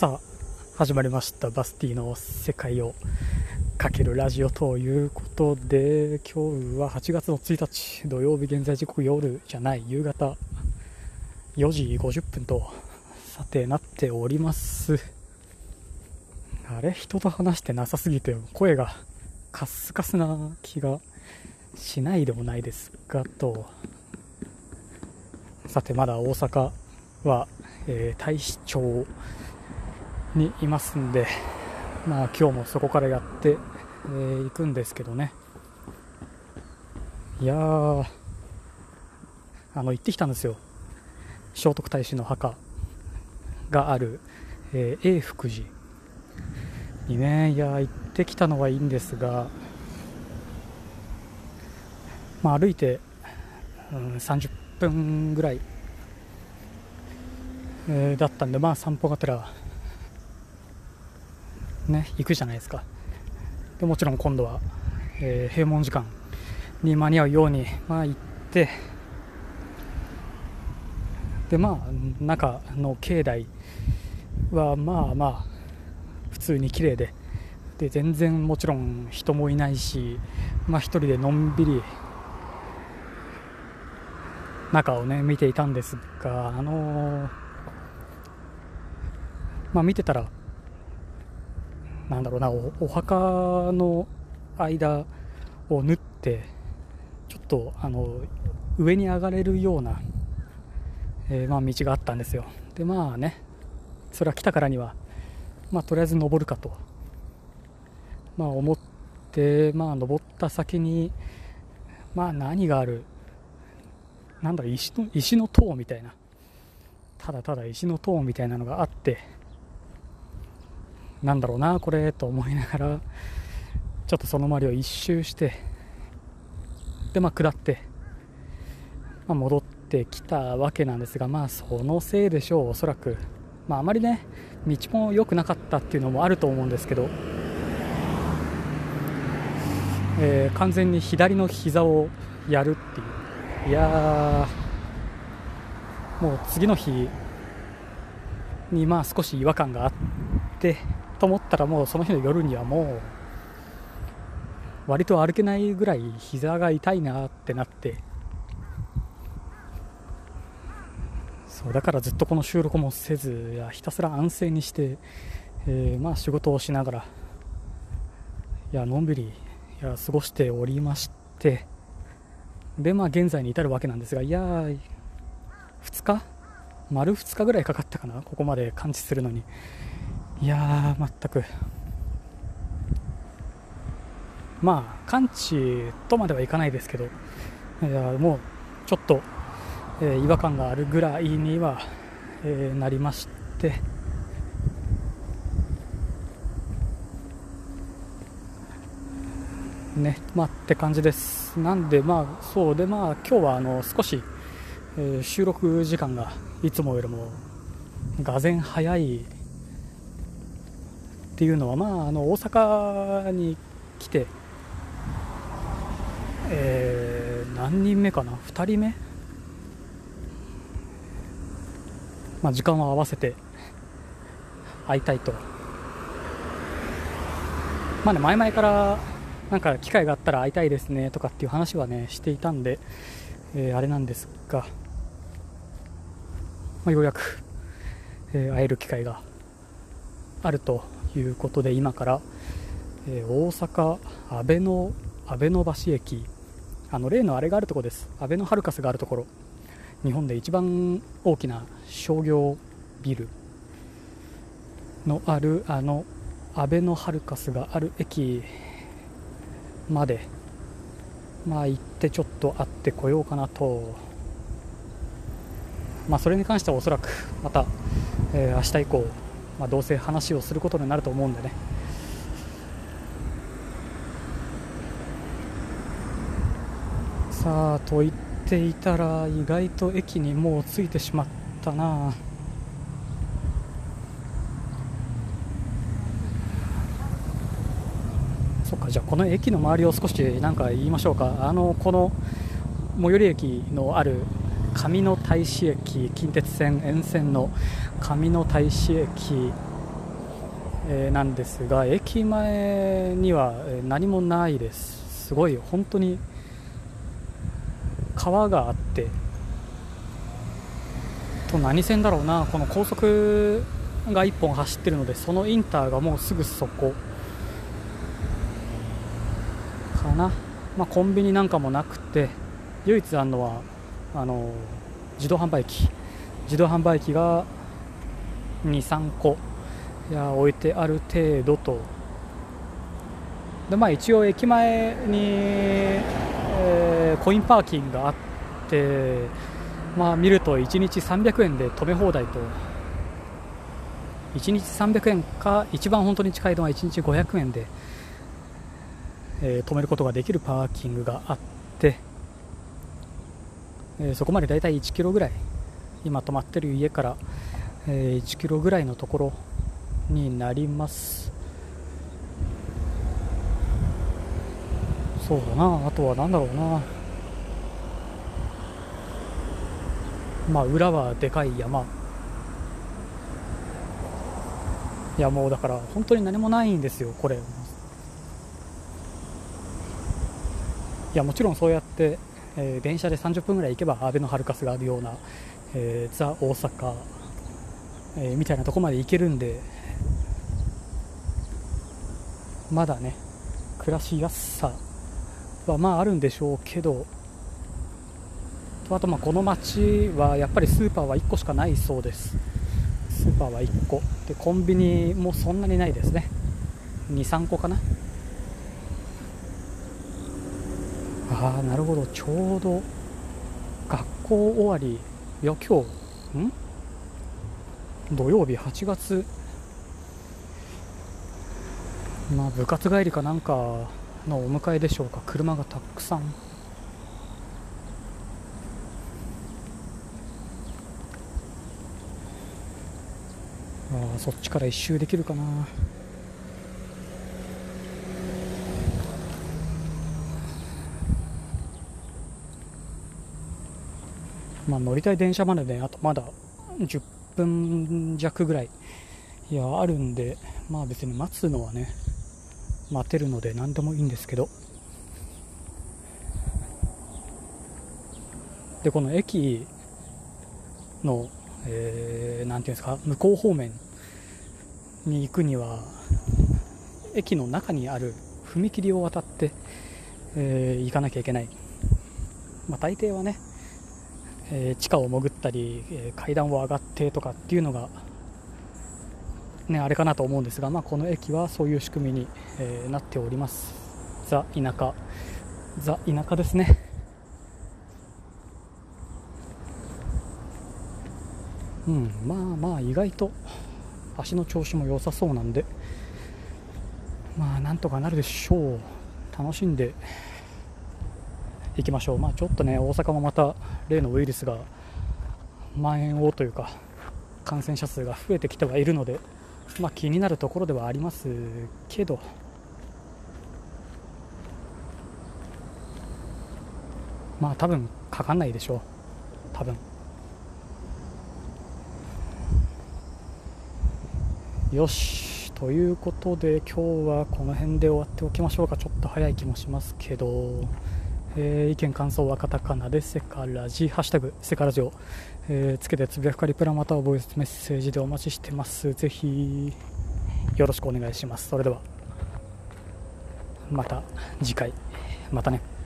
さあ始まりました。バスティの世界をかけるラジオということで今日は8月の1日土曜日現在時刻夜じゃない夕方4時50分とさてなっております。あれ？人と話してなさすぎて声がカスカスな気がしないでもないですがと。さてまだ大阪は、えー、大使町にいますんで、まあ、今日もそこからやってい、えー、くんですけどね。いやーあの行ってきたんですよ。聖徳太子の墓がある、えー、永福寺にね。いや行ってきたのはいいんですが、まあ、歩いて、うん、30分ぐらい、えー、だったんでまあ散歩がてらね行くじゃないですか。でもちろん今度は、えー、閉門時間に間に合うように、まあ、行ってでまあ中の境内はまあまあ普通に綺麗でで全然もちろん人もいないし、まあ、1人でのんびり中をね見ていたんですがあのー、まあ見てたらなんだろうなお墓の間を縫ってちょっとあの上に上がれるような、えー、まあ、道があったんですよ。でまあねそれは来たからには、まあ、とりあえず登るかと、まあ、思って、まあ、登った先に、まあ、何があるなんだろう石の石の塔みたいなただただ石の塔みたいなのがあってなんだろうなこれと思いながらちょっとその周りを一周してでまあ下って、まあ、戻ってきたわけなんですがまあそのせいでしょうおそらく。まああまりね道も良くなかったっていうのもあると思うんですけど、えー、完全に左の膝をやるっていう。いやもう次の日にまあ少し違和感があってと思ったらもうその日の夜にはもう割と歩けないぐらい膝が痛いなってなって。そうだからずっとこの収録もせずやひたすら安静にして、えー、まあ仕事をしながらいやのんびりいや過ごしておりまして。でまあ現在に至るわけなんですがいや2日？丸2日ぐらいかかったかな？ここまで感知するのに。いやー、全く。まあ、完治とまではいかないですけど、いやもうちょっと、えー、違和感があるぐらいには、えー、なりまして、ね、まあって感じです。なんで、まあ、そうで、まあ、今日はあの少し、えー、収録時間がいつもよりも、がぜん早いっていうのは、まあ、あの大阪に来て、えー、何人目かな、2人目、まあ、時間を合わせて会いたいと、まあね、前々からなんか機会があったら会いたいですねとかっていう話はねしていたんで、えー、あれなんですが、まあ、ようやく、えー、会える機会があるということで今から、えー、大阪阿部の阿部の橋駅あの例のあれがあるところです。阿部のハルカスがあるところ。日本で一番大きな商業ビルのあるあの阿部のハルカスがある駅までまあ行ってちょっと会ってこようかなと。まあそれに関してはおそらくまた、えー、明日以降まあ、どうせ話をすることになると思うんでね。さあと言っていたら意外と駅にもう着いてしまったな。そっかじゃあこの駅の周りを少し何か言いましょうか。あのこの最寄り駅のある上野大使駅近鉄線沿線の上野大使駅えーなんですが駅前にはえー何もないです。すごい本当に川があってと何線だろうな。この高速が1本走ってるのでそのインターがもうすぐそこ。かな、まあ、コンビニなんかもなくて唯一あるのはあの自動販売機。自動販売機が23個。いや置いてある程度と。で、まあ、一応駅前に、えーコインパーキングがあって、まあ、見ると1日300円で止め放題と。1日300円か一番本当に近いのは1日500円で、えー止めることができるパーキングがあって、えーそこまでだいたい1キロぐらい今泊まってる家から、えー1キロぐらいのところになります。そうだな。あとは何だろうな。まあ裏はでかい山。いやもうだから本当に何もないんですよこれ。いやもちろんそうやって、えー電車で30分ぐらい行けばアベノハルカスがあるような、えーザ・大阪、えーみたいなとこまで行けるんでまだね暮らしやすさはまああるんでしょうけどあとまあこの町はやっぱりスーパーは1個しかないそうです。スーパーは1個。でコンビニもそんなにないですね。23個かな。ああなるほど。ちょうど学校終わり。いや今日ん？土曜日8月。まあ部活帰りかなんかのお迎えでしょうか。車がたくさん。あそっちから一周できるかな。まあ乗りたい電車までねあとまだ10分弱ぐらい。いやあるんでまあ別に待つのはね待てるので何でもいいんですけど。でこの駅の、えーなんていうんですか向こう方面に行くには駅の中にある踏切を渡って、えー行かなきゃいけない、まあ、大抵はね、えー地下を潜ったり、えー階段を上がってとかっていうのがね、あれかなと思うんですが、まあ、この駅はそういう仕組みに、えーなっております。ザ・田舎。ザ・田舎ですね。うんまあまあ意外と足の調子も良さそうなんでまあなんとかなるでしょう。楽しんでいきましょう。まあちょっとね大阪もまた例のウイルスが蔓延をというか感染者数が増えてきてはいるのでまあ、気になるところではありますけど、まあ多分かかんないでしょう、多分。よし、ということで今日はこの辺で終わっておきましょうか、ちょっと早い気もしますけど、えー意見、感想はカタカナでセカラジ、ハッシュタグセカラジを、えーつけてつぶやくかリプラまたはボイスメッセージでお待ちしてます。ぜひよろしくお願いします。それではまた次回またね。